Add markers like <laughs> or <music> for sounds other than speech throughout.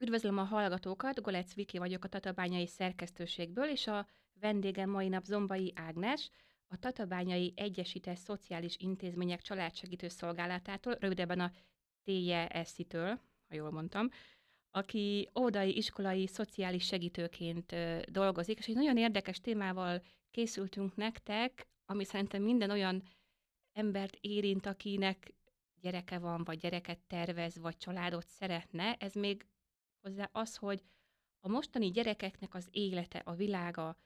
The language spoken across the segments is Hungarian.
Üdvözlöm a hallgatókat, Golec Viki vagyok a Tatabányai szerkesztőségből, és a vendégem mai nap Zombai Ágnes, a Tatabányai Egyesített Szociális Intézmények Családsegítő Szolgálatától, rövidebben a TJSZ-től, ha jól mondtam, aki óvodai iskolai szociális segítőként dolgozik, és egy nagyon érdekes témával készültünk nektek, ami szerintem minden olyan embert érint, akinek gyereke van, vagy gyereket tervez, vagy családot szeretne, ez még hozzá az, hogy a mostani gyerekeknek az élete, a világa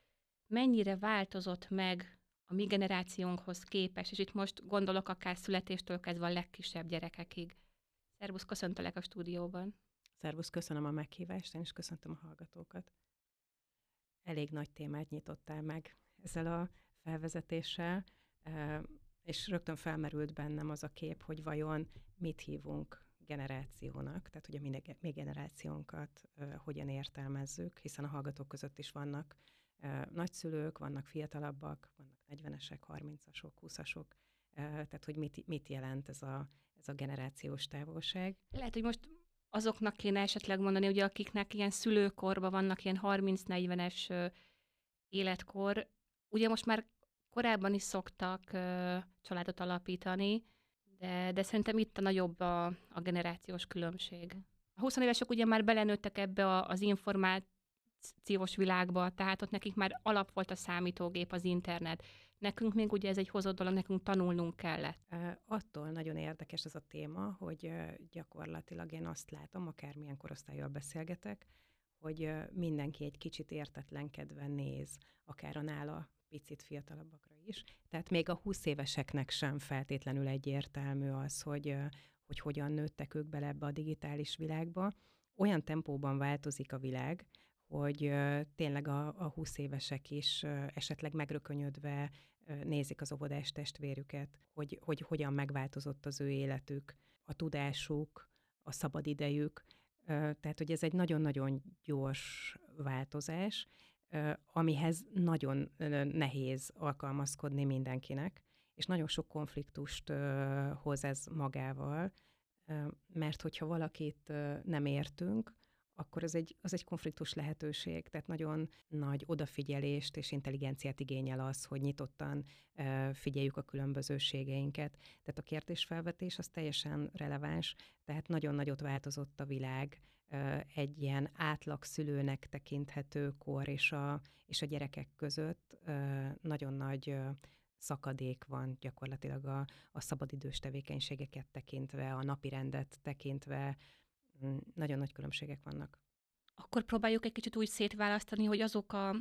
mennyire változott meg a mi generációnkhoz képes, és itt most gondolok akár születéstől kezdve a legkisebb gyerekekig. Szervusz, köszöntelek a stúdióban. Szervusz, köszönöm a meghívást, én is köszöntöm a hallgatókat. Elég nagy témát nyitottál meg ezzel a felvezetéssel, és rögtön felmerült bennem az a kép, hogy vajon mit hívunk generációnak, tehát hogy a mi, mi generációnkat uh, hogyan értelmezzük, hiszen a hallgatók között is vannak uh, nagyszülők, vannak fiatalabbak, vannak 40-esek, 30-asok, 20-asok, uh, tehát hogy mit, mit jelent ez a, ez a generációs távolság. Lehet, hogy most azoknak kéne esetleg mondani, ugye akiknek ilyen szülőkorban vannak ilyen 30-40-es életkor, ugye most már korábban is szoktak családot alapítani, de, de szerintem itt a nagyobb a, a generációs különbség. A 20 évesek ugye már belenőttek ebbe a, az információs világba, tehát ott nekik már alap volt a számítógép, az internet. Nekünk még ugye ez egy hozott dolog, nekünk tanulnunk kellett. Attól nagyon érdekes ez a téma, hogy gyakorlatilag én azt látom, akármilyen korosztályjal beszélgetek, hogy mindenki egy kicsit értetlenkedve néz, akár a nála picit fiatalabbakra is. Tehát még a 20 éveseknek sem feltétlenül egyértelmű az, hogy, hogy hogyan nőttek ők bele ebbe a digitális világba. Olyan tempóban változik a világ, hogy tényleg a, a 20 évesek is esetleg megrökönyödve nézik az óvodás testvérüket, hogy, hogy hogyan megváltozott az ő életük, a tudásuk, a szabadidejük. Tehát, hogy ez egy nagyon-nagyon gyors változás, amihez nagyon nehéz alkalmazkodni mindenkinek, és nagyon sok konfliktust hoz ez magával, mert hogyha valakit nem értünk, akkor az egy, az egy konfliktus lehetőség, tehát nagyon nagy odafigyelést és intelligenciát igényel az, hogy nyitottan figyeljük a különbözőségeinket. Tehát a kérdésfelvetés az teljesen releváns, tehát nagyon nagyot változott a világ, egy ilyen átlag szülőnek tekinthető kor és a, és a gyerekek között nagyon nagy szakadék van gyakorlatilag a, a szabadidős tevékenységeket tekintve, a napirendet tekintve, nagyon nagy különbségek vannak. Akkor próbáljuk egy kicsit úgy szétválasztani, hogy azok a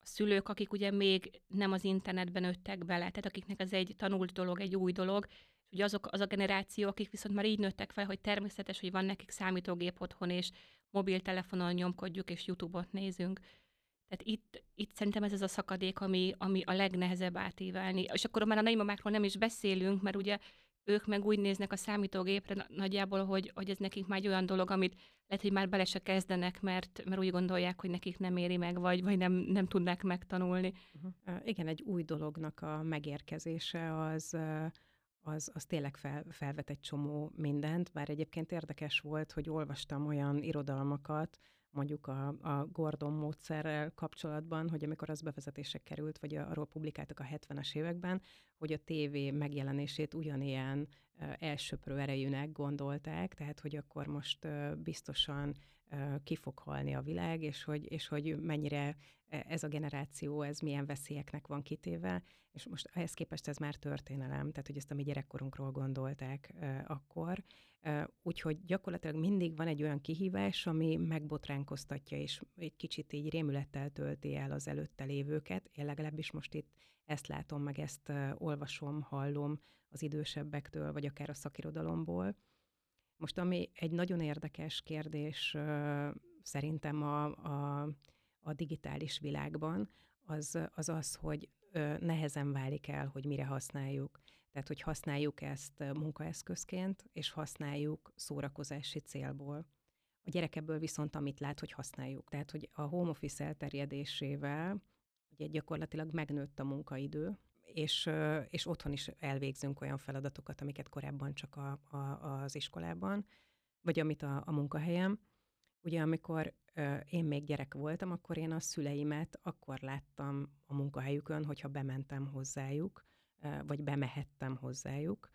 szülők, akik ugye még nem az internetben nőttek bele, tehát akiknek ez egy tanult dolog, egy új dolog, ugye azok, az a generáció, akik viszont már így nőttek fel, hogy természetes, hogy van nekik számítógép otthon, és mobiltelefonon nyomkodjuk, és YouTube-ot nézünk. Tehát itt, itt szerintem ez az a szakadék, ami, ami a legnehezebb átívelni. És akkor már a nagymamákról nem is beszélünk, mert ugye ők meg úgy néznek a számítógépre nagyjából, hogy, hogy ez nekik már egy olyan dolog, amit lehet, hogy már bele se kezdenek, mert, mert úgy gondolják, hogy nekik nem éri meg, vagy, vagy nem, nem tudnak megtanulni. Uh-huh. Igen, egy új dolognak a megérkezése az az, az tényleg fel, felvet egy csomó mindent, bár egyébként érdekes volt, hogy olvastam olyan irodalmakat, mondjuk a, a Gordon módszerrel kapcsolatban, hogy amikor az bevezetése került, vagy arról publikáltak a 70-es években, hogy a tévé megjelenését ugyanilyen elsöprő erejűnek gondolták, tehát hogy akkor most biztosan ki fog halni a világ, és hogy, és hogy mennyire e, ez a generáció, ez milyen veszélyeknek van kitéve, és most ehhez képest ez már történelem, tehát hogy ezt a mi gyerekkorunkról gondolták akkor, úgyhogy gyakorlatilag mindig van egy olyan kihívás, ami megbotránkoztatja, és egy kicsit így rémülettel tölti el az előtte lévőket, én legalábbis most itt ezt látom, meg ezt olvasom, hallom az idősebbektől, vagy akár a szakirodalomból, most ami egy nagyon érdekes kérdés szerintem a, a, a digitális világban, az, az az, hogy nehezen válik el, hogy mire használjuk. Tehát, hogy használjuk ezt munkaeszközként, és használjuk szórakozási célból. A gyerek ebből viszont amit lát, hogy használjuk. Tehát, hogy a home office elterjedésével ugye gyakorlatilag megnőtt a munkaidő, és, és otthon is elvégzünk olyan feladatokat, amiket korábban csak a, a, az iskolában, vagy amit a, a munkahelyen. Ugye amikor én még gyerek voltam, akkor én a szüleimet akkor láttam a munkahelyükön, hogyha bementem hozzájuk, vagy bemehettem hozzájuk,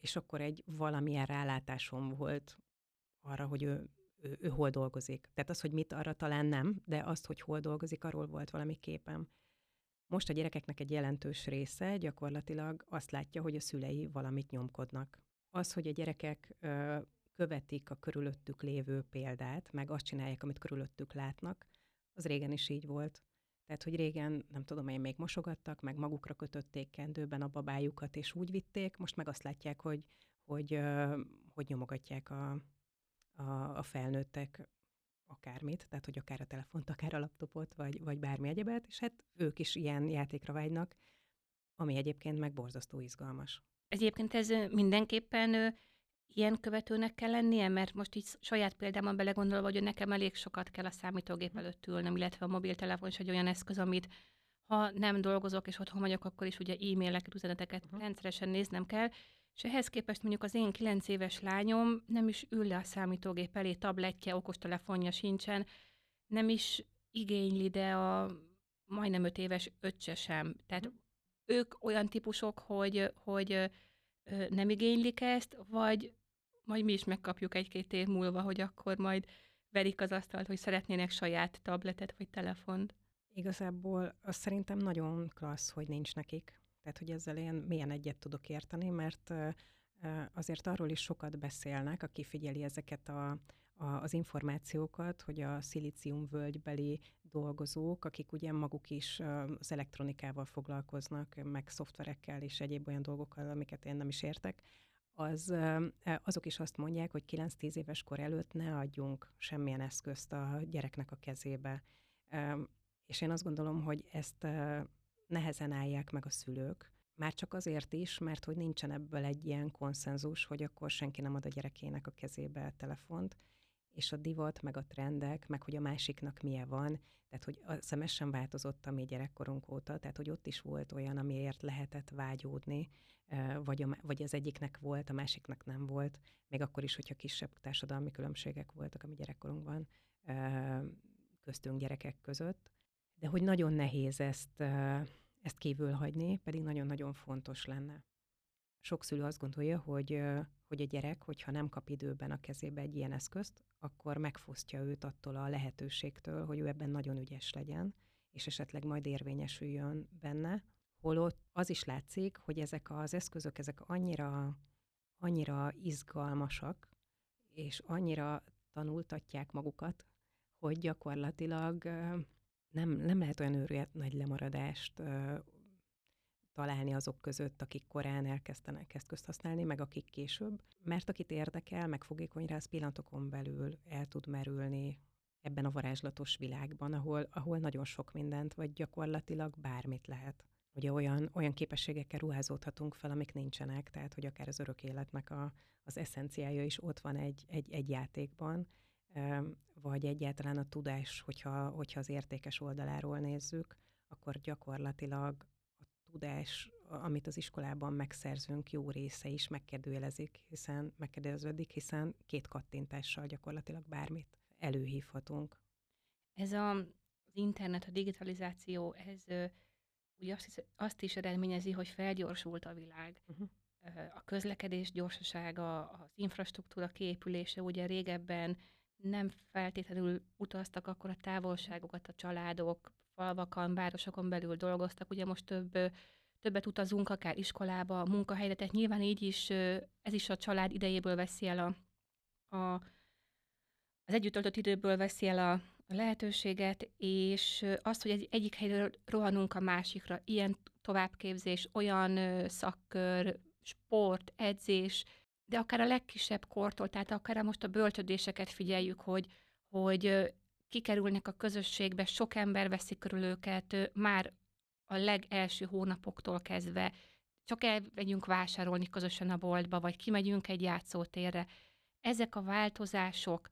és akkor egy valamilyen rálátásom volt arra, hogy ő, ő, ő hol dolgozik. Tehát az, hogy mit arra talán nem, de azt, hogy hol dolgozik, arról volt valami képem. Most a gyerekeknek egy jelentős része gyakorlatilag azt látja, hogy a szülei valamit nyomkodnak. Az, hogy a gyerekek ö, követik a körülöttük lévő példát, meg azt csinálják, amit körülöttük látnak, az régen is így volt. Tehát, hogy régen, nem tudom én, még mosogattak, meg magukra kötötték kendőben a babájukat, és úgy vitték, most meg azt látják, hogy, hogy, hogy nyomogatják a, a, a felnőttek akármit, tehát hogy akár a telefont, akár a laptopot, vagy, vagy bármi egyebet, és hát ők is ilyen játékra vágynak, ami egyébként meg borzasztó izgalmas. Egyébként ez mindenképpen ilyen követőnek kell lennie, mert most így saját példámon belegondolva, hogy nekem elég sokat kell a számítógép mhm. előtt ülnöm, illetve a mobiltelefon is egy olyan eszköz, amit ha nem dolgozok és otthon vagyok, akkor is ugye e-maileket, üzeneteket uh-huh. rendszeresen néznem kell, és ehhez képest mondjuk az én 9 éves lányom nem is ül le a számítógép elé, tabletje, okostelefonja sincsen, nem is igényli, de a majdnem 5 éves öccse sem. Tehát uh-huh. ők olyan típusok, hogy, hogy nem igénylik ezt, vagy majd mi is megkapjuk egy-két év múlva, hogy akkor majd verik az asztalt, hogy szeretnének saját tabletet vagy telefont. Igazából az szerintem nagyon klassz, hogy nincs nekik. Tehát, hogy ezzel én milyen egyet tudok érteni, mert azért arról is sokat beszélnek, aki figyeli ezeket a, a, az információkat, hogy a szilícium völgybeli dolgozók, akik ugye maguk is az elektronikával foglalkoznak, meg szoftverekkel és egyéb olyan dolgokkal, amiket én nem is értek, az, azok is azt mondják, hogy 9-10 éves kor előtt ne adjunk semmilyen eszközt a gyereknek a kezébe. És én azt gondolom, hogy ezt nehezen állják meg a szülők, már csak azért is, mert hogy nincsen ebből egy ilyen konszenzus, hogy akkor senki nem ad a gyerekének a kezébe a telefont, és a divat, meg a trendek, meg hogy a másiknak milyen van, tehát hogy a szemes sem változott a mi gyerekkorunk óta, tehát hogy ott is volt olyan, amiért lehetett vágyódni, vagy, a, vagy az egyiknek volt, a másiknak nem volt, még akkor is, hogyha kisebb társadalmi különbségek voltak a mi gyerekkorunkban köztünk gyerekek között, de hogy nagyon nehéz ezt, ezt kívül hagyni, pedig nagyon-nagyon fontos lenne. Sok szülő azt gondolja, hogy, hogy a gyerek, hogyha nem kap időben a kezébe egy ilyen eszközt, akkor megfosztja őt attól a lehetőségtől, hogy ő ebben nagyon ügyes legyen, és esetleg majd érvényesüljön benne, holott az is látszik, hogy ezek az eszközök, ezek annyira, annyira izgalmasak, és annyira tanultatják magukat, hogy gyakorlatilag nem, nem lehet olyan őrület nagy lemaradást találni azok között, akik korán elkezdenek ezt közt használni, meg akik később. Mert akit érdekel, meg fogékony rá, az pillanatokon belül el tud merülni ebben a varázslatos világban, ahol, ahol nagyon sok mindent, vagy gyakorlatilag bármit lehet. Ugye olyan, olyan képességekkel ruházódhatunk fel, amik nincsenek, tehát hogy akár az örök életnek a, az eszenciája is ott van egy, egy, egy játékban, vagy egyáltalán a tudás, hogyha, hogyha az értékes oldaláról nézzük, akkor gyakorlatilag tudás, amit az iskolában megszerzünk, jó része is megkérdőjelezik, hiszen megkérdőjeleződik, hiszen két kattintással gyakorlatilag bármit előhívhatunk. Ez a, az internet, a digitalizáció, ez ugye azt, hisz, azt is eredményezi, hogy felgyorsult a világ. Uh-huh. A közlekedés gyorsasága, az infrastruktúra kiépülése, ugye régebben nem feltétlenül utaztak akkor a távolságokat a családok, falvakon, városokon belül dolgoztak, ugye most több, többet utazunk, akár iskolába, munkahelyre, tehát nyilván így is, ez is a család idejéből veszi el a, a az együtt töltött időből veszi el a, lehetőséget, és az, hogy egy, egyik helyről rohanunk a másikra, ilyen továbbképzés, olyan szakkör, sport, edzés, de akár a legkisebb kortól, tehát akár most a bölcsödéseket figyeljük, hogy, hogy kikerülnek a közösségbe, sok ember veszi körül őket, már a legelső hónapoktól kezdve csak elmegyünk vásárolni közösen a boltba, vagy kimegyünk egy játszótérre. Ezek a változások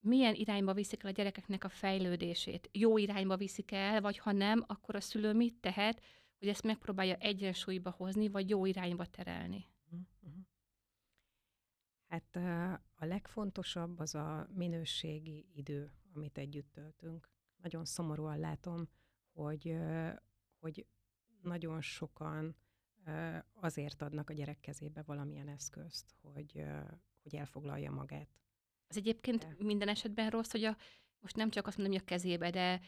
milyen irányba viszik el a gyerekeknek a fejlődését? Jó irányba viszik el, vagy ha nem, akkor a szülő mit tehet, hogy ezt megpróbálja egyensúlyba hozni, vagy jó irányba terelni? Uh-huh. Hát a legfontosabb az a minőségi idő, amit együtt töltünk. Nagyon szomorúan látom, hogy, hogy nagyon sokan azért adnak a gyerek kezébe valamilyen eszközt, hogy, hogy elfoglalja magát. Az egyébként de. minden esetben rossz, hogy a, most nem csak azt mondom, hogy a kezébe, de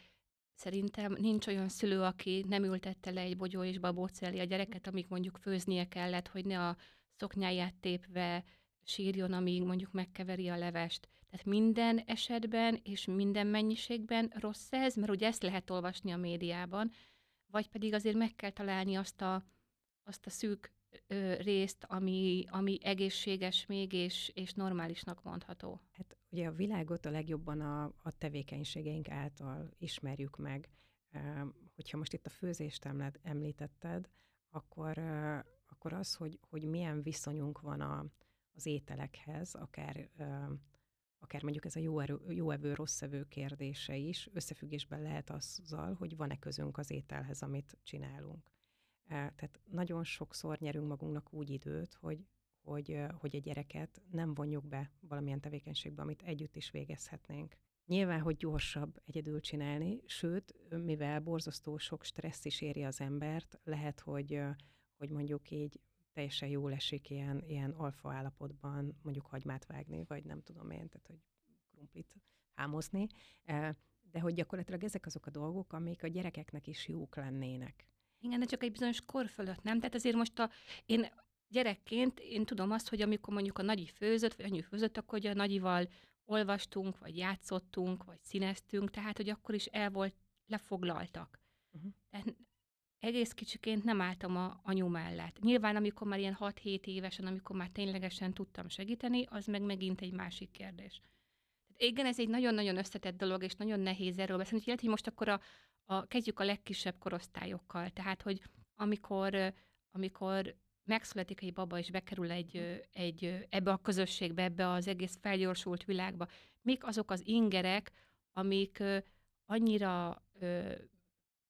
szerintem nincs olyan szülő, aki nem ültette le egy bogyó és babóc elé a gyereket, amíg mondjuk főznie kellett, hogy ne a szoknyáját tépve sírjon, amíg mondjuk megkeveri a levest. Tehát minden esetben és minden mennyiségben rossz ez, mert ugye ezt lehet olvasni a médiában, vagy pedig azért meg kell találni azt a, azt a szűk ö, részt, ami, ami egészséges még, és, és normálisnak mondható. Hát ugye a világot a legjobban a, a tevékenységeink által ismerjük meg. Hogyha most itt a főzést említetted, akkor, akkor az, hogy, hogy milyen viszonyunk van a, az ételekhez, akár akár mondjuk ez a jó, erő, jó evő, rossz evő kérdése is összefüggésben lehet azzal, hogy van-e közünk az ételhez, amit csinálunk. Tehát nagyon sokszor nyerünk magunknak úgy időt, hogy, hogy, hogy a gyereket nem vonjuk be valamilyen tevékenységbe, amit együtt is végezhetnénk. Nyilván, hogy gyorsabb egyedül csinálni, sőt, mivel borzasztó sok stressz is éri az embert, lehet, hogy, hogy mondjuk így teljesen jól esik ilyen, ilyen alfa állapotban mondjuk hagymát vágni, vagy nem tudom én, tehát hogy krumplit hámozni, de hogy gyakorlatilag ezek azok a dolgok, amik a gyerekeknek is jók lennének. Igen, de csak egy bizonyos kor fölött, nem? Tehát azért most a, én gyerekként én tudom azt, hogy amikor mondjuk a nagyi főzött, vagy anyu főzött, akkor hogy a nagyival olvastunk, vagy játszottunk, vagy színeztünk, tehát hogy akkor is el volt, lefoglaltak. Uh-huh. Tehát egész kicsiként nem álltam a anyu mellett. Nyilván, amikor már ilyen 6-7 évesen, amikor már ténylegesen tudtam segíteni, az meg megint egy másik kérdés. Tehát igen, ez egy nagyon-nagyon összetett dolog, és nagyon nehéz erről beszélni. Úgyhogy hogy most akkor a, a, kezdjük a legkisebb korosztályokkal. Tehát, hogy amikor, amikor megszületik egy baba, és bekerül egy, egy, ebbe a közösségbe, ebbe az egész felgyorsult világba, mik azok az ingerek, amik annyira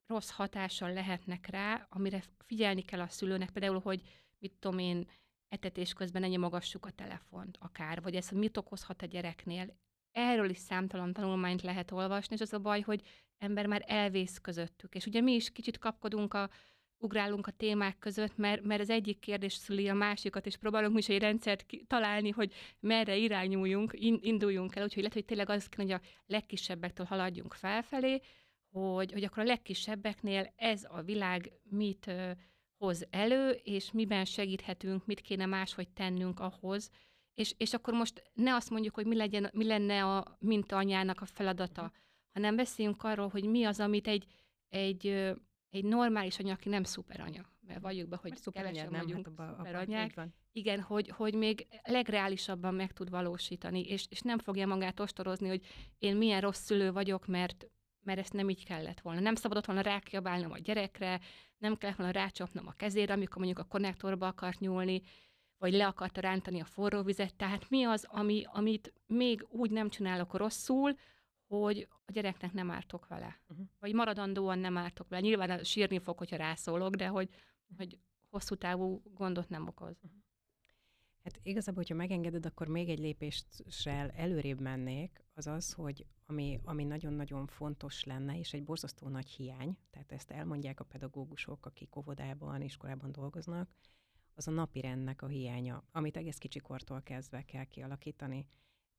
rossz hatással lehetnek rá, amire figyelni kell a szülőnek, például, hogy mit tudom én, etetés közben ne nyomogassuk a telefont akár, vagy ez mit okozhat a gyereknél. Erről is számtalan tanulmányt lehet olvasni, és az a baj, hogy ember már elvész közöttük. És ugye mi is kicsit kapkodunk a ugrálunk a témák között, mert, mert az egyik kérdés szüli a másikat, és próbálunk mi is egy rendszert találni, hogy merre irányuljunk, induljunk el, úgyhogy lehet, hogy tényleg az hogy a legkisebbektől haladjunk felfelé, hogy, hogy akkor a legkisebbeknél ez a világ mit ö, hoz elő, és miben segíthetünk, mit kéne máshogy tennünk ahhoz, és, és akkor most ne azt mondjuk, hogy mi, legyen, mi lenne a anyának a feladata, uh-huh. hanem beszéljünk arról, hogy mi az, amit egy, egy, egy normális anya, aki nem szuperanya, mert valljuk be, hogy kevesen nem, vagyunk hát abba, szuperanyák, abba, igen, hogy, hogy még legreálisabban meg tud valósítani, és, és nem fogja magát ostorozni, hogy én milyen rossz szülő vagyok, mert mert ezt nem így kellett volna. Nem szabadott volna rákiabálnom a gyerekre, nem kellett volna rácsapnom a kezére, amikor mondjuk a konnektorba akart nyúlni, vagy le akarta rántani a forró vizet. Tehát mi az, ami, amit még úgy nem csinálok rosszul, hogy a gyereknek nem ártok vele. Uh-huh. Vagy maradandóan nem ártok vele. Nyilván sírni fog, hogyha rászólok, de hogy, hogy hosszú távú gondot nem okoz. Uh-huh. Hát igazából, hogyha megengeded, akkor még egy lépéssel előrébb mennék, az az, hogy ami, ami nagyon-nagyon fontos lenne, és egy borzasztó nagy hiány, tehát ezt elmondják a pedagógusok, akik óvodában, iskolában dolgoznak, az a napi rendnek a hiánya, amit egész kicsikortól kezdve kell kialakítani.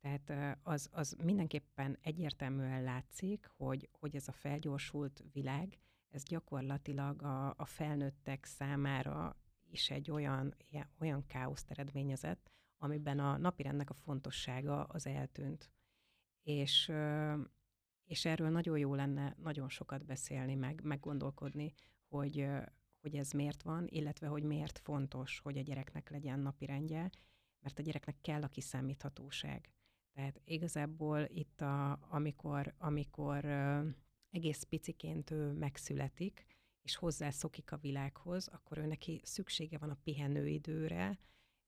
Tehát az, az mindenképpen egyértelműen látszik, hogy, hogy ez a felgyorsult világ, ez gyakorlatilag a, a felnőttek számára is egy olyan, olyan káoszt eredményezett, amiben a napirendnek a fontossága az eltűnt. És, és erről nagyon jó lenne nagyon sokat beszélni, meg meggondolkodni, hogy, hogy ez miért van, illetve hogy miért fontos, hogy a gyereknek legyen napirendje, mert a gyereknek kell a kiszámíthatóság. Tehát igazából itt, a, amikor, amikor egész piciként ő megszületik, és hozzászokik a világhoz, akkor ő neki szüksége van a pihenőidőre,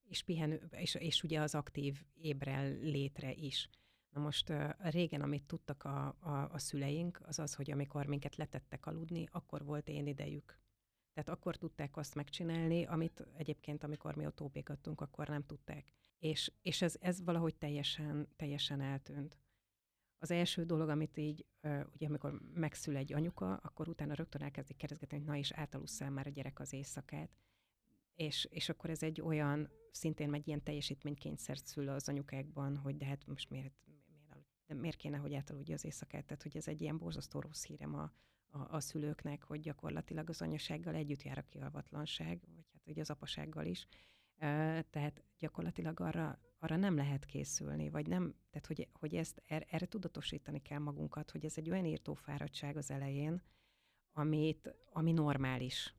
és, pihenő, és, és ugye az aktív ébrel létre is. Na most régen, amit tudtak a, a, a szüleink, az az, hogy amikor minket letettek aludni, akkor volt én idejük. Tehát akkor tudták azt megcsinálni, amit egyébként, amikor mi ott óbégattunk, akkor nem tudták. És, és ez, ez valahogy teljesen, teljesen eltűnt. Az első dolog, amit így, ugye amikor megszül egy anyuka, akkor utána rögtön elkezdik kérdezgetni, hogy na és átalusszál már a gyerek az éjszakát. És, és akkor ez egy olyan, szintén egy ilyen teljesítménykényszert szül az anyukákban, hogy de hát most miért, de miért kéne, hogy átaludja az éjszakát? Tehát, hogy ez egy ilyen borzasztó rossz hírem a, a, a szülőknek, hogy gyakorlatilag az anyasággal együtt jár a kialvatlanság, vagy hát ugye az apasággal is. Tehát gyakorlatilag arra, arra nem lehet készülni, vagy nem, tehát hogy, hogy ezt er, erre tudatosítani kell magunkat, hogy ez egy olyan írtó fáradtság az elején, amit, ami normális.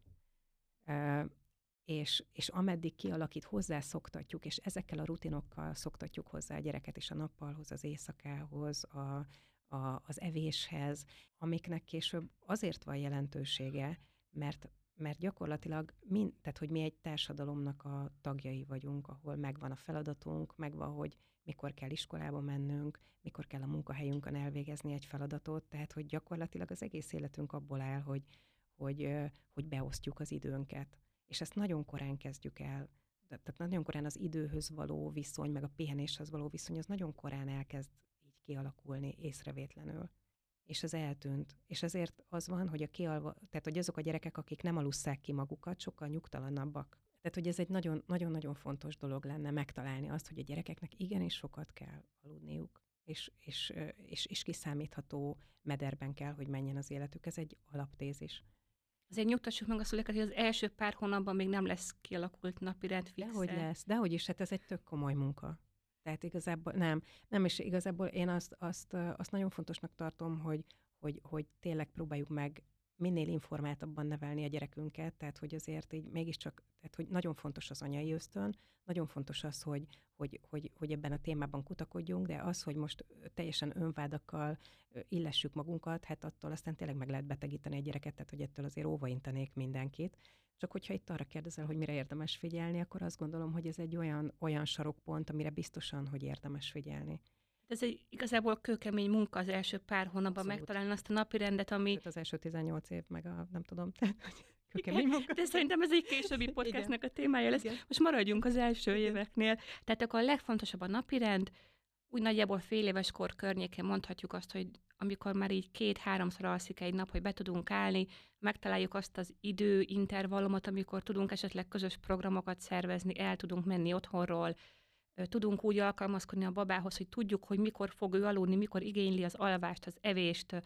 És, és ameddig kialakít, hozzászoktatjuk, és ezekkel a rutinokkal szoktatjuk hozzá a gyereket is a nappalhoz, az éjszakához, a, a, az evéshez, amiknek később azért van jelentősége, mert mert gyakorlatilag, mind, tehát hogy mi egy társadalomnak a tagjai vagyunk, ahol megvan a feladatunk, megvan, hogy mikor kell iskolába mennünk, mikor kell a munkahelyünkön elvégezni egy feladatot, tehát hogy gyakorlatilag az egész életünk abból áll, hogy, hogy, hogy beosztjuk az időnket. És ezt nagyon korán kezdjük el. Tehát nagyon korán az időhöz való viszony, meg a pihenéshez való viszony, az nagyon korán elkezd így kialakulni észrevétlenül és ez eltűnt. És ezért az van, hogy a kialva, tehát hogy azok a gyerekek, akik nem alusszák ki magukat, sokkal nyugtalanabbak. Tehát, hogy ez egy nagyon-nagyon fontos dolog lenne megtalálni azt, hogy a gyerekeknek igenis sokat kell aludniuk, és, és, és, és kiszámítható mederben kell, hogy menjen az életük. Ez egy alaptézis. Azért nyugtassuk meg a szülőket, hogy az első pár hónapban még nem lesz kialakult napi rend Dehogy lesz, dehogy is, hát ez egy tök komoly munka. Tehát igazából nem, nem, és igazából én azt, azt, azt nagyon fontosnak tartom, hogy, hogy, hogy tényleg próbáljuk meg minél informáltabban nevelni a gyerekünket, tehát hogy azért így mégiscsak, tehát hogy nagyon fontos az anyai ösztön, nagyon fontos az, hogy, hogy, hogy, hogy ebben a témában kutakodjunk, de az, hogy most teljesen önvádakkal illessük magunkat, hát attól aztán tényleg meg lehet betegíteni a gyereket, tehát hogy ettől azért óvaintenék mindenkit. Csak hogyha itt arra kérdezel, hogy mire érdemes figyelni, akkor azt gondolom, hogy ez egy olyan, olyan sarokpont, amire biztosan, hogy érdemes figyelni. Ez egy igazából kőkemény munka az első pár hónapban Abszolút. megtalálni azt a napi rendet, ami... Hát az első 18 év, meg a nem tudom, <laughs> kőkemény munka. De szerintem ez egy későbbi podcastnak a témája lesz. Igen. Most maradjunk az első Igen. éveknél. Tehát akkor a legfontosabb a napi rend, úgy nagyjából fél éves kor környékén mondhatjuk azt, hogy amikor már így két-háromszor alszik egy nap, hogy be tudunk állni, megtaláljuk azt az időintervallumot, amikor tudunk esetleg közös programokat szervezni, el tudunk menni otthonról, tudunk úgy alkalmazkodni a babához, hogy tudjuk, hogy mikor fog ő aludni, mikor igényli az alvást, az evést.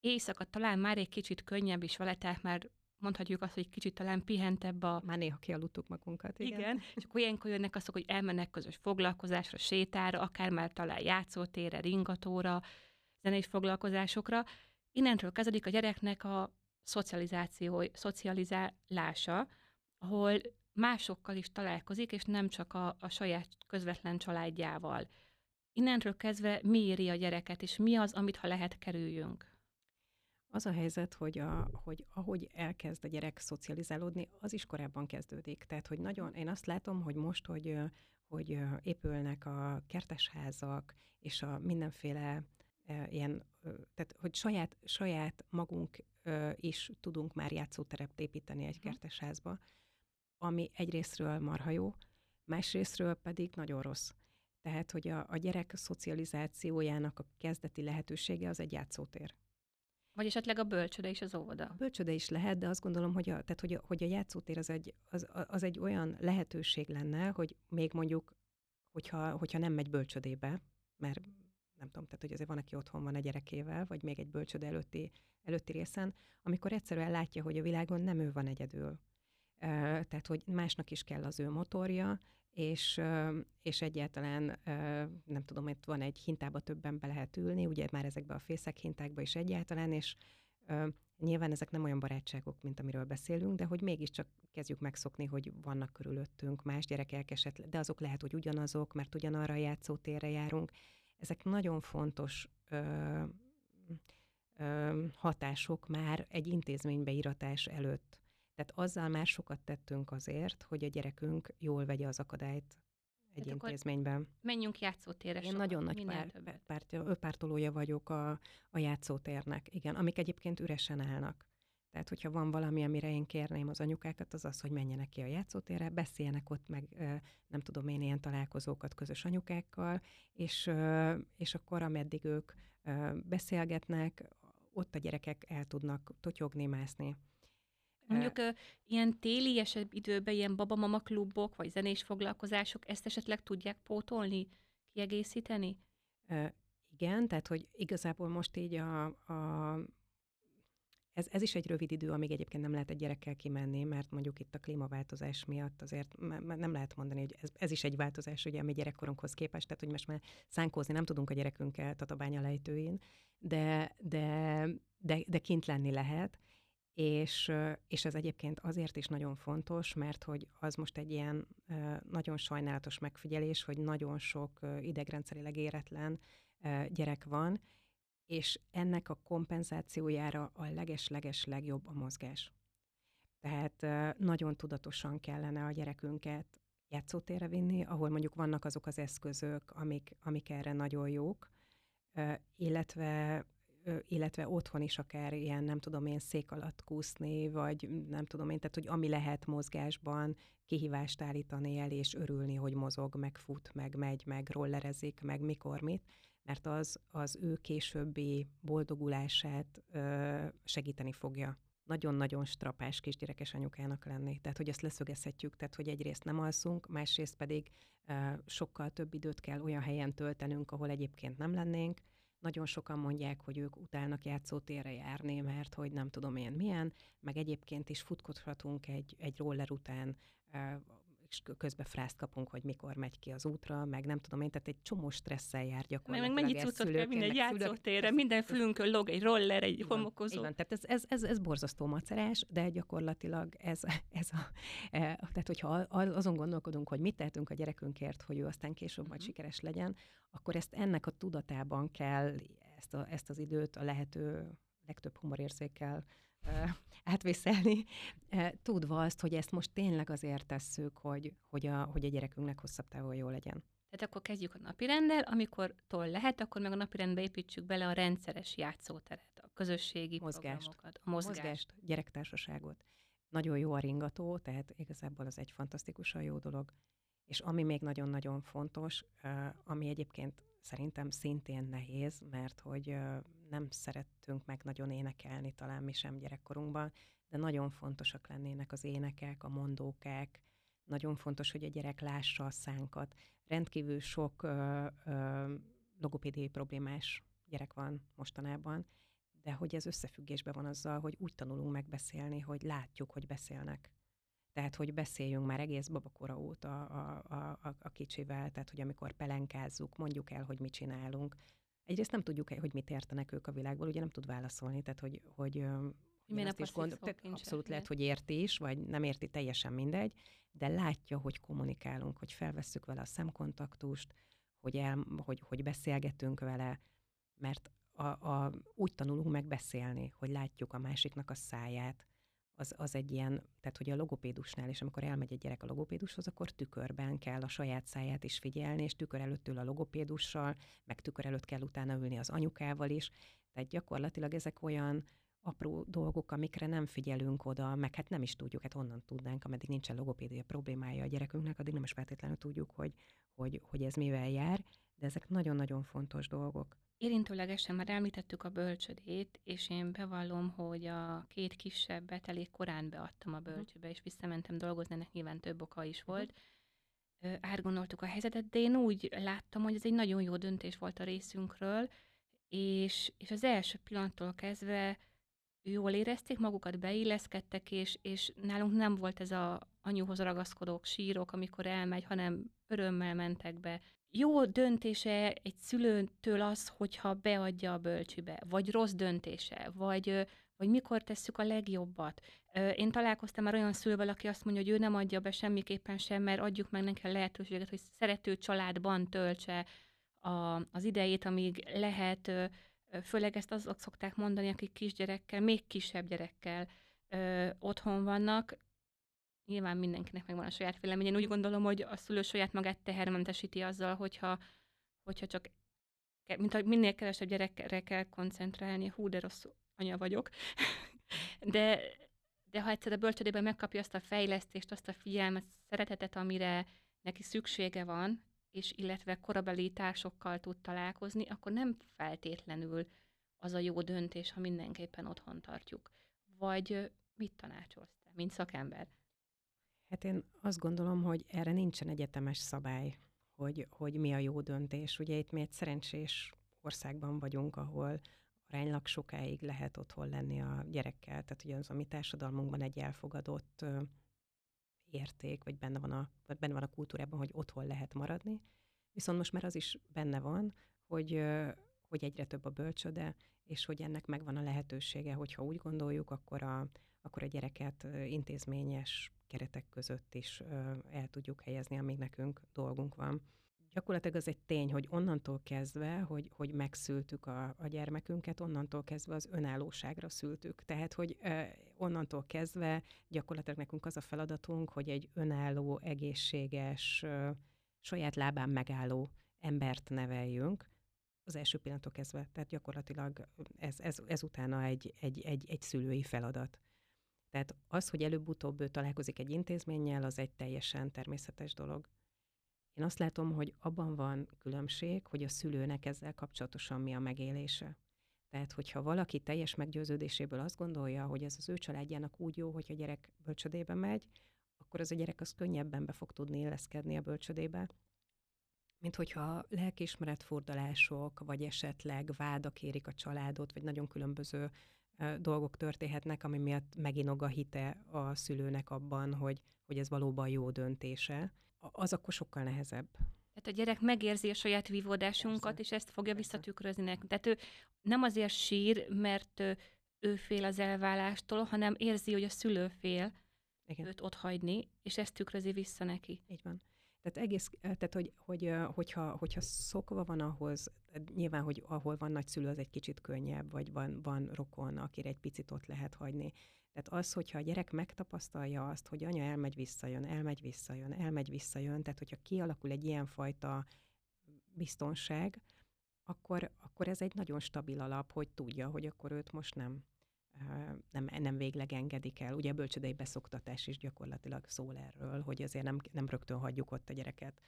Éjszaka talán már egy kicsit könnyebb is vele, tehát már mondhatjuk azt, hogy kicsit talán pihentebb a... Már néha kialudtuk magunkat, igen. igen. És akkor ilyenkor jönnek azok, hogy elmennek közös foglalkozásra, sétára, akár már talán játszótérre, ringatóra, zenei foglalkozásokra. Innentől kezdődik a gyereknek a szocializáció, szocializálása, ahol másokkal is találkozik, és nem csak a, a saját közvetlen családjával. Innentől kezdve mi éri a gyereket, és mi az, amit ha lehet kerüljünk? Az a helyzet, hogy, a, hogy ahogy elkezd a gyerek szocializálódni, az is korábban kezdődik. Tehát, hogy nagyon, én azt látom, hogy most, hogy, hogy épülnek a kertesházak, és a mindenféle ilyen, tehát hogy saját, saját magunk is tudunk már játszóteret építeni egy kertesházba, ami egyrésztről marha jó, másrésztről pedig nagyon rossz. Tehát, hogy a, a gyerek szocializációjának a kezdeti lehetősége az egy játszótér. Vagy esetleg a bölcsöde is az óvoda. A bölcsöde is lehet, de azt gondolom, hogy a, tehát, hogy a, hogy a játszótér az egy, az, az egy olyan lehetőség lenne, hogy még mondjuk, hogyha, hogyha nem megy bölcsödébe, mert nem tudom, tehát hogy azért van, aki otthon van a gyerekével, vagy még egy bölcsöde előtti, előtti részen, amikor egyszerűen látja, hogy a világon nem ő van egyedül. Tehát, hogy másnak is kell az ő motorja, és, és egyáltalán nem tudom, itt van egy hintába többen be lehet ülni, ugye már ezekbe a fészek hintákba is egyáltalán, és nyilván ezek nem olyan barátságok, mint amiről beszélünk, de hogy mégiscsak kezdjük megszokni, hogy vannak körülöttünk más gyerekek esetleg, de azok lehet, hogy ugyanazok, mert ugyanarra a játszótérre járunk. Ezek nagyon fontos ö, ö, hatások már egy intézménybe iratás előtt. Tehát azzal már sokat tettünk azért, hogy a gyerekünk jól vegye az akadályt egy Tehát intézményben. Menjünk játszótérre. Én nagyon nagy pár, párt, pártolója vagyok a, a játszótérnek, igen, amik egyébként üresen állnak. Tehát, hogyha van valami, amire én kérném az anyukákat, az az, hogy menjenek ki a játszótérre, beszéljenek ott meg, nem tudom én, ilyen találkozókat közös anyukákkal, és, és akkor ameddig ők beszélgetnek, ott a gyerekek el tudnak totyogni, mászni. Mondjuk uh, ilyen téliesebb időben ilyen babamama klubok, vagy zenés foglalkozások, ezt esetleg tudják pótolni, kiegészíteni? Uh, igen, tehát hogy igazából most így a, a ez, ez is egy rövid idő, amíg egyébként nem lehet egy gyerekkel kimenni, mert mondjuk itt a klímaváltozás miatt azért nem lehet mondani, hogy ez, ez is egy változás, ugye, ami gyerekkorunkhoz képest, tehát hogy most már szánkózni nem tudunk a gyerekünkkel Tatabánya lejtőin, de, de, de, de kint lenni lehet, és, és ez egyébként azért is nagyon fontos, mert hogy az most egy ilyen nagyon sajnálatos megfigyelés, hogy nagyon sok idegrendszerileg éretlen gyerek van, és ennek a kompenzációjára a leges-leges legjobb a mozgás. Tehát nagyon tudatosan kellene a gyerekünket játszótérre vinni, ahol mondjuk vannak azok az eszközök, amik, amik erre nagyon jók, illetve illetve otthon is akár ilyen, nem tudom én, szék alatt kúszni, vagy nem tudom én, tehát hogy ami lehet mozgásban, kihívást állítani el, és örülni, hogy mozog, meg fut, meg megy, meg rollerezik, meg mikor mit, mert az az ő későbbi boldogulását ö, segíteni fogja. Nagyon-nagyon strapás kisgyerekes anyukának lenni. Tehát, hogy ezt leszögezhetjük, tehát, hogy egyrészt nem alszunk, másrészt pedig ö, sokkal több időt kell olyan helyen töltenünk, ahol egyébként nem lennénk. Nagyon sokan mondják, hogy ők utálnak játszótérre járni, mert hogy nem tudom én milyen, meg egyébként is futkodhatunk egy, egy roller után és közben frászt kapunk, hogy mikor megy ki az útra, meg nem tudom én, tehát egy csomó stresszel jár gyakorlatilag. Meg mennyi cuccot kell minden játszótérre, minden <laughs> fülünkön log egy roller, egy homokozó. Igen, tehát ez, ez, ez, ez borzasztó macerás, de gyakorlatilag ez, ez a, e, tehát hogyha azon gondolkodunk, hogy mit tehetünk a gyerekünkért, hogy ő aztán később majd mhm. sikeres legyen, akkor ezt ennek a tudatában kell ezt, a, ezt az időt a lehető legtöbb humorérzékkel átvészelni, tudva azt, hogy ezt most tényleg azért tesszük, hogy, hogy, a, hogy a gyerekünknek hosszabb távon jó legyen. Tehát akkor kezdjük a napirenddel, amikor tól lehet, akkor meg a napirendbe építsük bele a rendszeres játszóteret, a közösségi mozgást, programokat, a mozgást. mozgást, gyerektársaságot. Nagyon jó a ringató, tehát igazából az egy fantasztikusan jó dolog. És ami még nagyon-nagyon fontos, ami egyébként szerintem szintén nehéz, mert hogy nem szerettünk meg nagyon énekelni talán mi sem gyerekkorunkban, de nagyon fontosak lennének az énekek, a mondókák, nagyon fontos, hogy a gyerek lássa a szánkat. Rendkívül sok ö, ö, logopédiai problémás gyerek van mostanában, de hogy ez összefüggésben van azzal, hogy úgy tanulunk megbeszélni, hogy látjuk, hogy beszélnek. Tehát, hogy beszéljünk már egész babakora óta a, a, a, a kicsivel, tehát, hogy amikor pelenkázzuk, mondjuk el, hogy mit csinálunk. Egyrészt nem tudjuk, hogy mit értenek ők a világból, ugye nem tud válaszolni, tehát, hogy, hogy azt is gond, tehát abszolút lehet, hogy érti is, vagy nem érti teljesen mindegy, de látja, hogy kommunikálunk, hogy felvesszük vele a szemkontaktust, hogy, el, hogy, hogy beszélgetünk vele, mert a, a, úgy tanulunk meg beszélni, hogy látjuk a másiknak a száját, az, az egy ilyen, tehát hogy a logopédusnál, és amikor elmegy egy gyerek a logopédushoz, akkor tükörben kell a saját száját is figyelni, és tükör előtt ül a logopédussal, meg tükör előtt kell utána ülni az anyukával is. Tehát gyakorlatilag ezek olyan apró dolgok, amikre nem figyelünk oda, meg hát nem is tudjuk, hát onnan tudnánk, ameddig nincsen logopédia problémája a gyerekünknek, addig nem is feltétlenül tudjuk, hogy, hogy, hogy ez mivel jár, de ezek nagyon-nagyon fontos dolgok. Érintőlegesen már említettük a bölcsödét, és én bevallom, hogy a két kisebbet elég korán beadtam a mhm. bölcsöbe, és visszamentem dolgozni, ennek nyilván több oka is mhm. volt. Átgondoltuk a helyzetet, de én úgy láttam, hogy ez egy nagyon jó döntés volt a részünkről, és, és az első pillanattól kezdve jól érezték magukat, beilleszkedtek, és, és nálunk nem volt ez a anyuhoz ragaszkodók, sírok, amikor elmegy, hanem örömmel mentek be. Jó döntése egy szülőtől az, hogyha beadja a bölcsibe, vagy rossz döntése, vagy, vagy mikor tesszük a legjobbat. Én találkoztam már olyan szülővel, aki azt mondja, hogy ő nem adja be semmiképpen sem, mert adjuk meg neki a lehetőséget, hogy szerető családban töltse a, az idejét, amíg lehet Főleg ezt azok szokták mondani, akik kisgyerekkel, még kisebb gyerekkel ö, otthon vannak. Nyilván mindenkinek megvan a saját vélemény. Én úgy gondolom, hogy a szülő saját magát tehermentesíti azzal, hogyha, hogyha csak mint hogy minél kevesebb gyerekre kell koncentrálni, hú, de rossz anya vagyok. <laughs> De, de ha egyszer a bölcsödében megkapja azt a fejlesztést, azt a figyelmet, szeretetet, amire neki szüksége van, és illetve korabeli társokkal tud találkozni, akkor nem feltétlenül az a jó döntés, ha mindenképpen otthon tartjuk. Vagy mit tanácsolsz te, mint szakember? Hát én azt gondolom, hogy erre nincsen egyetemes szabály, hogy, hogy mi a jó döntés. Ugye itt mi egy szerencsés országban vagyunk, ahol aránylag sokáig lehet otthon lenni a gyerekkel, tehát ugye az a mi társadalmunkban egy elfogadott érték, vagy benne van, a, vagy benne van a kultúrában, hogy otthon lehet maradni. Viszont most már az is benne van, hogy, hogy egyre több a bölcsöde, és hogy ennek megvan a lehetősége, hogyha úgy gondoljuk, akkor a, akkor a gyereket intézményes keretek között is el tudjuk helyezni, amíg nekünk dolgunk van. Gyakorlatilag az egy tény, hogy onnantól kezdve, hogy, hogy megszültük a, a gyermekünket, onnantól kezdve az önállóságra szültük. Tehát, hogy onnantól kezdve gyakorlatilag nekünk az a feladatunk, hogy egy önálló, egészséges, saját lábán megálló embert neveljünk, az első pillanatok kezdve. Tehát gyakorlatilag ez, ez, ez utána egy, egy, egy, egy szülői feladat. Tehát az, hogy előbb-utóbb ő találkozik egy intézménnyel, az egy teljesen természetes dolog. Én azt látom, hogy abban van különbség, hogy a szülőnek ezzel kapcsolatosan mi a megélése. Tehát, hogyha valaki teljes meggyőződéséből azt gondolja, hogy ez az ő családjának úgy jó, hogy a gyerek bölcsödébe megy, akkor az a gyerek az könnyebben be fog tudni illeszkedni a bölcsödébe, mint hogyha lelkiismeret fordulások, vagy esetleg vádak érik a családot, vagy nagyon különböző dolgok történhetnek, ami miatt meginog a hite a szülőnek abban, hogy, hogy ez valóban jó döntése, az akkor sokkal nehezebb. Tehát a gyerek megérzi a saját vívódásunkat, Persze. és ezt fogja Persze. visszatükrözni nekünk. Tehát ő nem azért sír, mert ő fél az elválástól, hanem érzi, hogy a szülő fél Igen. őt ott hagyni, és ezt tükrözi vissza neki. Így van. Tehát egész, tehát hogy, hogy, hogyha, hogyha szokva van ahhoz, nyilván, hogy ahol van nagyszülő, az egy kicsit könnyebb, vagy van, van rokon, akire egy picit ott lehet hagyni. Tehát az, hogyha a gyerek megtapasztalja azt, hogy anya elmegy, visszajön, elmegy, visszajön, elmegy, visszajön, tehát hogyha kialakul egy ilyen fajta biztonság, akkor, akkor ez egy nagyon stabil alap, hogy tudja, hogy akkor őt most nem, nem, nem végleg engedik el. Ugye a bölcsödei beszoktatás is gyakorlatilag szól erről, hogy azért nem, nem rögtön hagyjuk ott a gyereket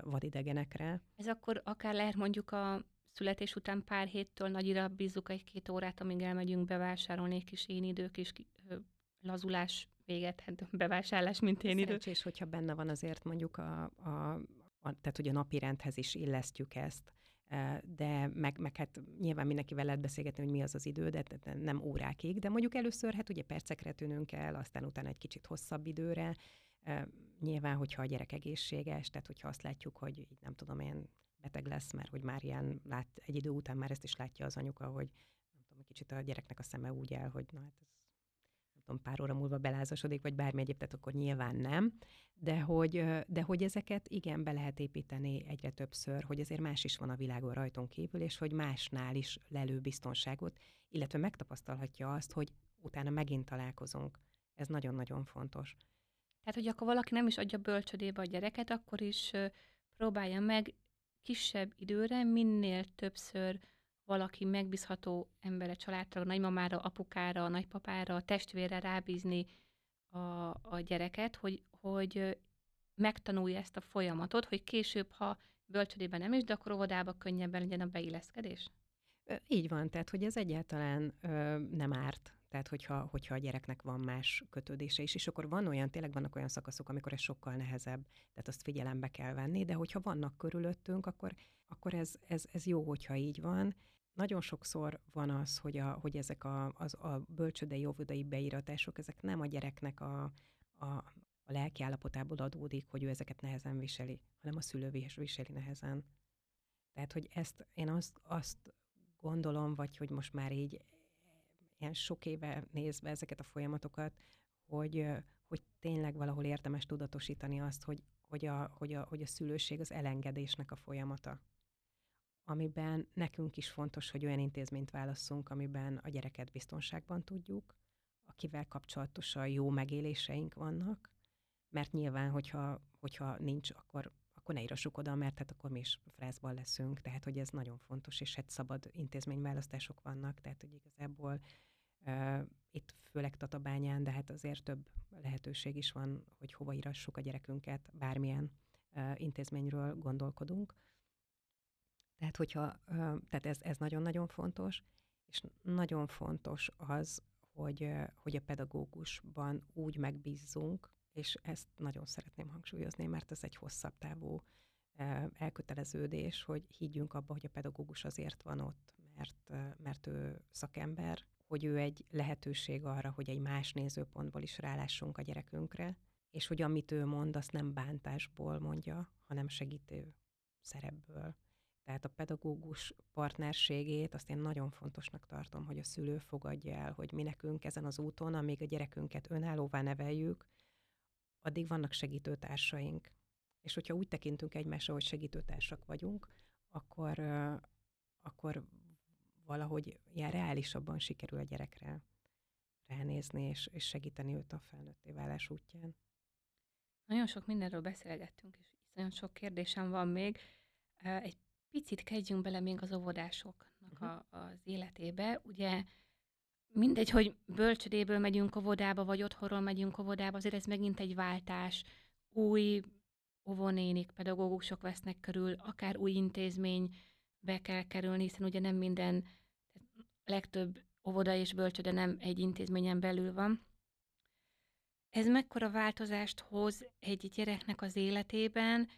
vadidegenekre. Ez akkor akár lehet mondjuk a születés után pár héttől nagyira bízzuk egy-két órát, amíg elmegyünk bevásárolni egy kis én idők is lazulás véget, hát bevásárlás, mint én idő. Szerencsés, hogyha benne van azért mondjuk a, a, a tehát hogy a napi rendhez is illesztjük ezt, de meg, meg hát nyilván mindenkivel lehet beszélgetni, hogy mi az az idő, de, nem órákig, de mondjuk először hát ugye percekre tűnünk el, aztán utána egy kicsit hosszabb időre, nyilván, hogyha a gyerek egészséges, tehát hogyha azt látjuk, hogy így nem tudom én, beteg lesz, mert hogy már ilyen lát, egy idő után már ezt is látja az anyuka, hogy nem tudom, kicsit a gyereknek a szeme úgy el, hogy na hát ez tudom, pár óra múlva belázasodik, vagy bármi egyéb, tehát akkor nyilván nem, de hogy, de hogy ezeket igen, be lehet építeni egyre többször, hogy azért más is van a világon rajtunk kívül, és hogy másnál is lelő biztonságot, illetve megtapasztalhatja azt, hogy utána megint találkozunk. Ez nagyon-nagyon fontos. Tehát, hogy akkor valaki nem is adja bölcsödébe a gyereket, akkor is próbálja meg kisebb időre, minél többször valaki megbízható embere, családra, nagymamára, apukára, nagypapára, testvére rábízni a, a gyereket, hogy, hogy megtanulja ezt a folyamatot, hogy később, ha bölcsödében nem is, de akkor óvodába könnyebben legyen a beilleszkedés? Így van, tehát hogy ez egyáltalán ö, nem árt tehát, hogyha, hogyha a gyereknek van más kötődése is, és akkor van olyan, tényleg vannak olyan szakaszok, amikor ez sokkal nehezebb, tehát azt figyelembe kell venni, de hogyha vannak körülöttünk, akkor, akkor ez, ez, ez jó, hogyha így van. Nagyon sokszor van az, hogy, a, hogy ezek a, az, a bölcsödei, óvodai beíratások, ezek nem a gyereknek a, a, a lelki állapotából adódik, hogy ő ezeket nehezen viseli, hanem a szülő viseli nehezen. Tehát, hogy ezt én azt, azt gondolom, vagy hogy most már így ilyen sok éve nézve ezeket a folyamatokat, hogy, hogy tényleg valahol érdemes tudatosítani azt, hogy, hogy, a, hogy, a, hogy a szülőség az elengedésnek a folyamata. Amiben nekünk is fontos, hogy olyan intézményt válasszunk, amiben a gyereket biztonságban tudjuk, akivel kapcsolatosan jó megéléseink vannak, mert nyilván, hogyha, hogyha nincs, akkor, akkor ne írassuk oda, mert hát akkor mi is frázban leszünk, tehát hogy ez nagyon fontos, és egy szabad intézményválasztások vannak, tehát hogy igazából Itt főleg Tatabányán, de hát azért több lehetőség is van, hogy hova írassuk a gyerekünket, bármilyen intézményről gondolkodunk. Tehát, hogyha, tehát ez, ez nagyon-nagyon fontos, és nagyon fontos az, hogy, hogy a pedagógusban úgy megbízzunk, és ezt nagyon szeretném hangsúlyozni, mert ez egy hosszabb távú elköteleződés, hogy higgyünk abba, hogy a pedagógus azért van ott, mert, mert ő szakember, hogy ő egy lehetőség arra, hogy egy más nézőpontból is rálássunk a gyerekünkre, és hogy amit ő mond, azt nem bántásból mondja, hanem segítő szerepből. Tehát a pedagógus partnerségét azt én nagyon fontosnak tartom, hogy a szülő fogadja el, hogy mi nekünk ezen az úton, amíg a gyerekünket önállóvá neveljük, addig vannak segítőtársaink. És hogyha úgy tekintünk egymásra, hogy segítőtársak vagyunk, akkor, akkor valahogy ilyen reálisabban sikerül a gyerekre ránézni, és, és segíteni őt a felnőtté válás útján. Nagyon sok mindenről beszélgettünk, és nagyon sok kérdésem van még. Egy picit kezdjünk bele még az óvodásoknak uh-huh. a, az életébe. Ugye mindegy, hogy bölcsödéből megyünk óvodába, vagy otthonról megyünk óvodába, azért ez megint egy váltás. Új óvonénik, pedagógusok vesznek körül, akár új intézménybe kell kerülni, hiszen ugye nem minden, legtöbb óvoda és bölcsöde nem egy intézményen belül van. Ez mekkora változást hoz egy gyereknek az életében,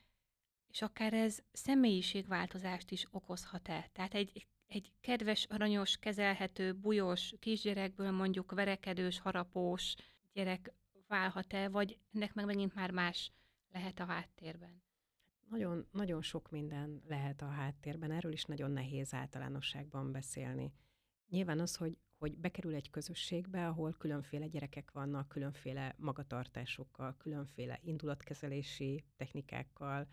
és akár ez személyiségváltozást is okozhat-e? Tehát egy, egy kedves, aranyos, kezelhető, bujos kisgyerekből mondjuk verekedős, harapós gyerek válhat-e, vagy ennek meg megint már más lehet a háttérben? Nagyon, nagyon sok minden lehet a háttérben, erről is nagyon nehéz általánosságban beszélni. Nyilván az, hogy, hogy bekerül egy közösségbe, ahol különféle gyerekek vannak, különféle magatartásokkal, különféle indulatkezelési technikákkal,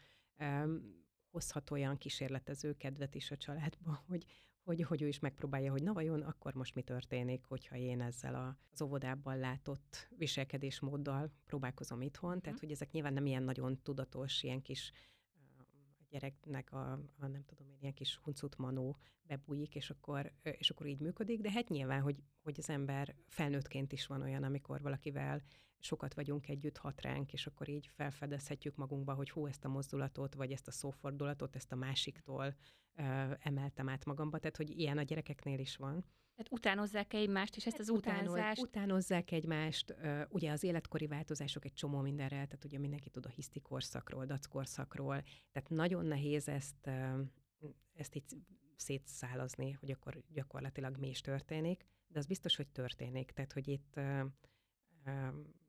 hozhat olyan kísérletező kedvet is a családba, <laughs> hogy, hogy, hogy ő is megpróbálja, hogy na vajon akkor most mi történik, hogyha én ezzel a, az óvodában látott viselkedésmóddal próbálkozom itthon. Tehát, hogy ezek nyilván nem ilyen nagyon tudatos, ilyen kis gyereknek a, a nem tudom én, ilyen kis huncut manó bebújik, és akkor, és akkor így működik, de hát nyilván, hogy, hogy az ember felnőttként is van olyan, amikor valakivel sokat vagyunk együtt, hat ránk, és akkor így felfedezhetjük magunkba, hogy hú, ezt a mozdulatot, vagy ezt a szófordulatot, ezt a másiktól ö, emeltem át magamba, tehát hogy ilyen a gyerekeknél is van. Tehát utánozzák egymást, és ezt hát az utánzást... Utánozzák egymást, ugye az életkori változások egy csomó mindenre, tehát ugye mindenki tud a hiszti korszakról, dac korszakról, tehát nagyon nehéz ezt, ezt így szétszálazni, hogy akkor gyakorlatilag mi is történik, de az biztos, hogy történik, tehát hogy itt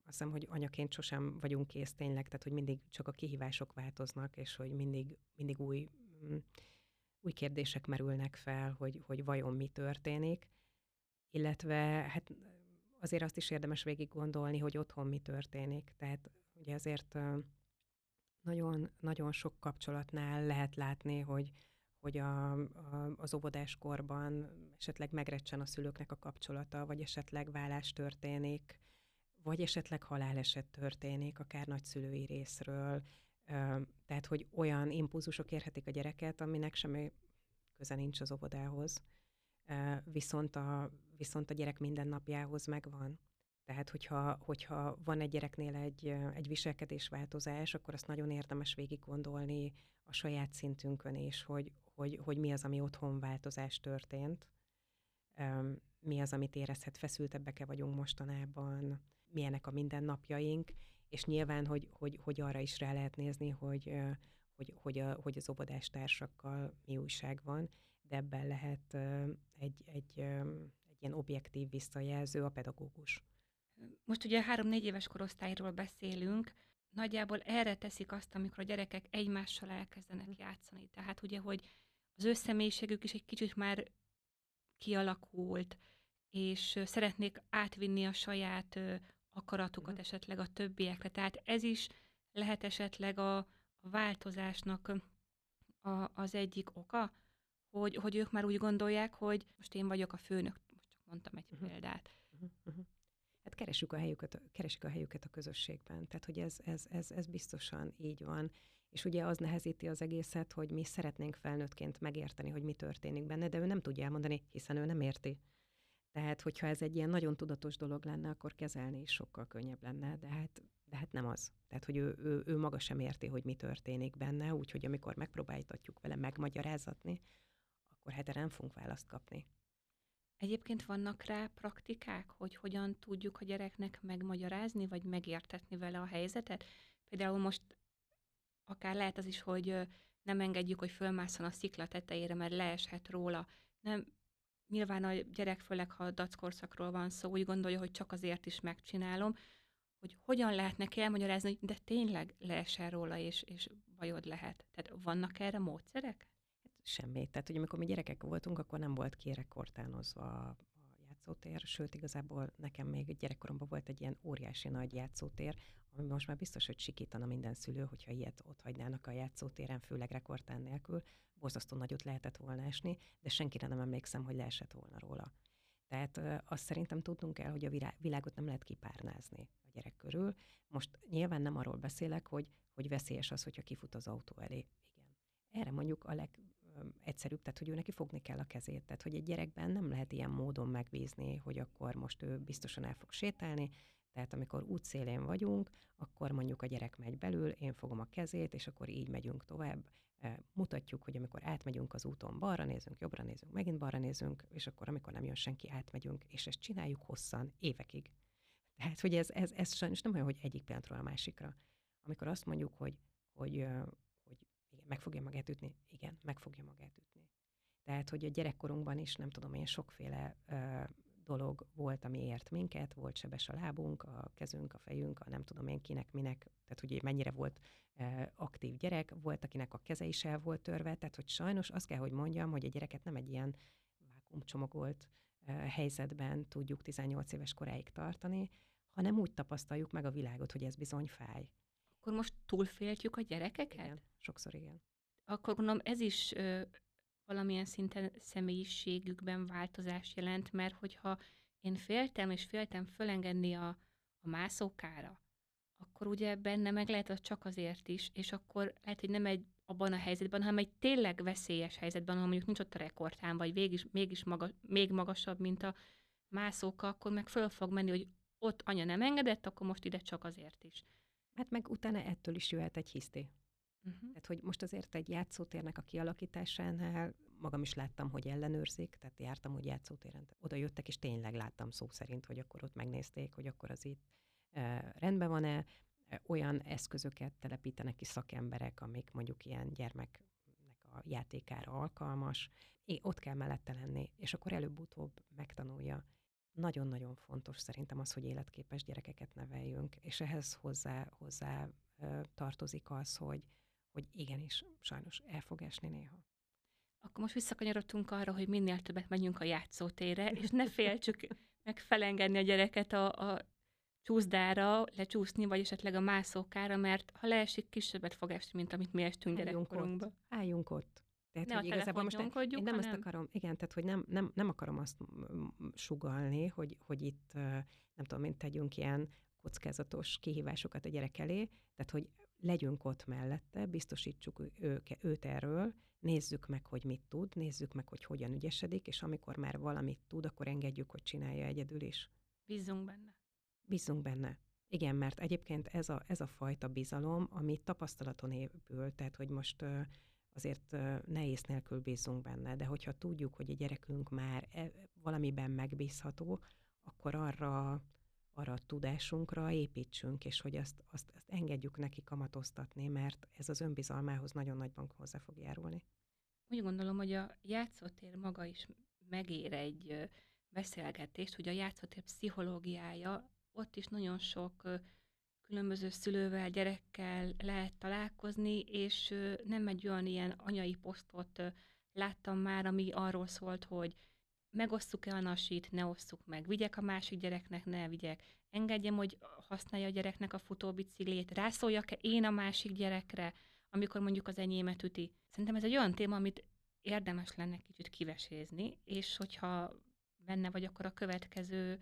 azt hiszem, hogy anyaként sosem vagyunk kész tényleg, tehát hogy mindig csak a kihívások változnak, és hogy mindig, mindig új, új kérdések merülnek fel, hogy, hogy vajon mi történik, illetve hát azért azt is érdemes végig gondolni, hogy otthon mi történik. Tehát ugye azért nagyon, nagyon sok kapcsolatnál lehet látni, hogy, hogy a, a, az óvodáskorban esetleg megrecsen a szülőknek a kapcsolata, vagy esetleg vállás történik, vagy esetleg haláleset történik, akár nagyszülői részről, tehát hogy olyan impulzusok érhetik a gyereket, aminek semmi köze nincs az óvodához, viszont a, viszont a gyerek mindennapjához megvan. Tehát, hogyha, hogyha van egy gyereknél egy, egy viselkedésváltozás, akkor azt nagyon érdemes végig gondolni a saját szintünkön is, hogy, hogy, hogy mi az, ami otthon változás történt, mi az, amit érezhet, feszültebbek-e vagyunk mostanában, milyenek a mindennapjaink, és nyilván, hogy, hogy, hogy arra is rá lehet nézni, hogy, hogy, hogy, a, hogy az óvodástársakkal mi újság van, de ebben lehet egy, egy, egy ilyen objektív visszajelző a pedagógus. Most ugye három-négy éves korosztályról beszélünk, nagyjából erre teszik azt, amikor a gyerekek egymással elkezdenek mm. játszani. Tehát ugye, hogy az összemélyiségük is egy kicsit már kialakult, és szeretnék átvinni a saját akaratukat uh-huh. esetleg a többiekre. Tehát ez is lehet esetleg a, a változásnak a, az egyik oka, hogy, hogy ők már úgy gondolják, hogy most én vagyok a főnök, most csak mondtam egy uh-huh. példát. Uh-huh. Uh-huh. Hát keresjük a helyüket, keresjük a helyüket a közösségben. Tehát, hogy ez, ez, ez, ez biztosan így van. És ugye az nehezíti az egészet, hogy mi szeretnénk felnőttként megérteni, hogy mi történik benne, de ő nem tudja elmondani, hiszen ő nem érti. Tehát, hogyha ez egy ilyen nagyon tudatos dolog lenne, akkor kezelni is sokkal könnyebb lenne, de hát, de hát nem az. Tehát, hogy ő, ő, ő maga sem érti, hogy mi történik benne, úgyhogy amikor megpróbáltatjuk vele megmagyarázatni, akkor hát nem fogunk választ kapni. Egyébként vannak rá praktikák, hogy hogyan tudjuk a gyereknek megmagyarázni, vagy megértetni vele a helyzetet? Például most akár lehet az is, hogy nem engedjük, hogy fölmászon a szikla tetejére, mert leeshet róla. Nem, nyilván a gyerek, főleg ha dackorszakról van szó, úgy gondolja, hogy csak azért is megcsinálom, hogy hogyan lehet neki elmagyarázni, hogy de tényleg leesel róla, és, és bajod lehet. Tehát vannak erre módszerek? Hát semmi. Tehát, hogy amikor mi gyerekek voltunk, akkor nem volt kérekortánozva a játszótér, sőt, igazából nekem még gyerekkoromban volt egy ilyen óriási nagy játszótér, ami most már biztos, hogy sikítana minden szülő, hogyha ilyet ott hagynának a játszótéren, főleg rekordtán nélkül, borzasztó nagyot lehetett volna esni, de senkire nem emlékszem, hogy leesett volna róla. Tehát azt szerintem tudnunk kell, hogy a világot nem lehet kipárnázni a gyerek körül. Most nyilván nem arról beszélek, hogy, hogy veszélyes az, hogyha kifut az autó elé. Igen. Erre mondjuk a legegyszerűbb, tehát hogy ő neki fogni kell a kezét. Tehát, hogy egy gyerekben nem lehet ilyen módon megbízni, hogy akkor most ő biztosan el fog sétálni, tehát amikor útszélén vagyunk, akkor mondjuk a gyerek megy belül, én fogom a kezét, és akkor így megyünk tovább. Mutatjuk, hogy amikor átmegyünk az úton, balra nézünk, jobbra nézünk, megint balra nézünk, és akkor amikor nem jön senki, átmegyünk, és ezt csináljuk hosszan, évekig. Tehát, hogy ez, ez, ez sajnos nem olyan, hogy egyik pillanatról a másikra. Amikor azt mondjuk, hogy, hogy, meg fogja magát ütni, igen, meg fogja magát ütni. Tehát, hogy a gyerekkorunkban is, nem tudom én, sokféle dolog volt, ami ért minket, volt sebes a lábunk, a kezünk, a fejünk, a nem tudom én kinek, minek, tehát hogy mennyire volt e, aktív gyerek, volt, akinek a keze is el volt törve, tehát hogy sajnos azt kell, hogy mondjam, hogy a gyereket nem egy ilyen vákumcsomagolt e, helyzetben tudjuk 18 éves koráig tartani, hanem úgy tapasztaljuk meg a világot, hogy ez bizony fáj. Akkor most túlféltjük a gyerekeket? Igen, sokszor igen. Akkor gondolom ez is ö, valamilyen szinten személyiségükben változás jelent, mert hogyha én féltem, és féltem fölengedni a, a mászókára, akkor ugye benne meg lehet az csak azért is, és akkor lehet, hogy nem egy abban a helyzetben, hanem egy tényleg veszélyes helyzetben, ha mondjuk nincs ott a rekordtán, vagy mégis, mégis maga, még magasabb, mint a mászóka, akkor meg föl fog menni, hogy ott anya nem engedett, akkor most ide csak azért is. Hát meg utána ettől is jöhet egy hiszti. Uh-huh. Tehát, hogy most azért egy játszótérnek a kialakításánál magam is láttam, hogy ellenőrzik, tehát jártam úgy játszótéren. Oda jöttek, és tényleg láttam szó szerint, hogy akkor ott megnézték, hogy akkor az itt e, rendben van-e, olyan eszközöket telepítenek ki szakemberek, amik mondjuk ilyen gyermeknek a játékára alkalmas, é, ott kell mellette lenni, és akkor előbb-utóbb megtanulja. Nagyon-nagyon fontos szerintem az, hogy életképes gyerekeket neveljünk, és ehhez hozzá, hozzá tartozik az, hogy, hogy igenis, sajnos el fog esni néha. Akkor most visszakanyarodtunk arra, hogy minél többet menjünk a játszótérre, és ne féltsük <laughs> meg felengedni a gyereket a, a csúszdára, lecsúszni, vagy esetleg a mászókára, mert ha leesik, kisebbet fog esni, mint amit mi estünk gyerekkorunkba. Ott. Álljunk ott. Tehát, ne hogy igazából most én nem hanem... ezt akarom, igen, tehát hogy nem, nem, nem akarom azt sugalni, hogy, hogy itt nem tudom, mint tegyünk ilyen kockázatos kihívásokat a gyerek elé, tehát hogy legyünk ott mellette, biztosítsuk ő, őt erről, nézzük meg, hogy mit tud, nézzük meg, hogy hogyan ügyesedik, és amikor már valamit tud, akkor engedjük, hogy csinálja egyedül is. Bízzunk benne. Bízzunk benne. Igen, mert egyébként ez a, ez a fajta bizalom, ami tapasztalaton épül, tehát hogy most azért ne ész nélkül bízzunk benne, de hogyha tudjuk, hogy a gyerekünk már e, valamiben megbízható, akkor arra arra a tudásunkra építsünk, és hogy azt, azt, azt engedjük neki kamatoztatni, mert ez az önbizalmához nagyon nagyban hozzá fog járulni. Úgy gondolom, hogy a játszótér maga is megér egy beszélgetést, hogy a játszótér pszichológiája, ott is nagyon sok különböző szülővel, gyerekkel lehet találkozni, és nem egy olyan ilyen anyai posztot láttam már, ami arról szólt, hogy megosszuk-e a nasit, ne osszuk meg, vigyek a másik gyereknek, ne vigyek, engedjem, hogy használja a gyereknek a futóbiciklét, rászóljak-e én a másik gyerekre, amikor mondjuk az enyémet üti. Szerintem ez egy olyan téma, amit érdemes lenne kicsit kivesézni, és hogyha benne vagy, akkor a következő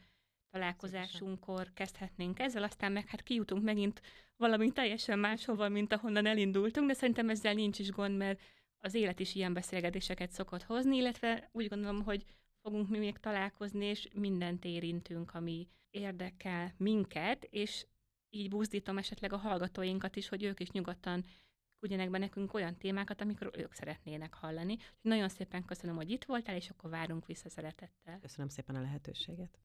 találkozásunkkor kezdhetnénk ezzel, aztán meg hát kijutunk megint valami teljesen máshova, mint ahonnan elindultunk, de szerintem ezzel nincs is gond, mert az élet is ilyen beszélgetéseket szokott hozni, illetve úgy gondolom, hogy fogunk mi még találkozni, és mindent érintünk, ami érdekel minket, és így buzdítom esetleg a hallgatóinkat is, hogy ők is nyugodtan küldjenek be nekünk olyan témákat, amikről ők szeretnének hallani. Nagyon szépen köszönöm, hogy itt voltál, és akkor várunk vissza szeretettel. Köszönöm szépen a lehetőséget.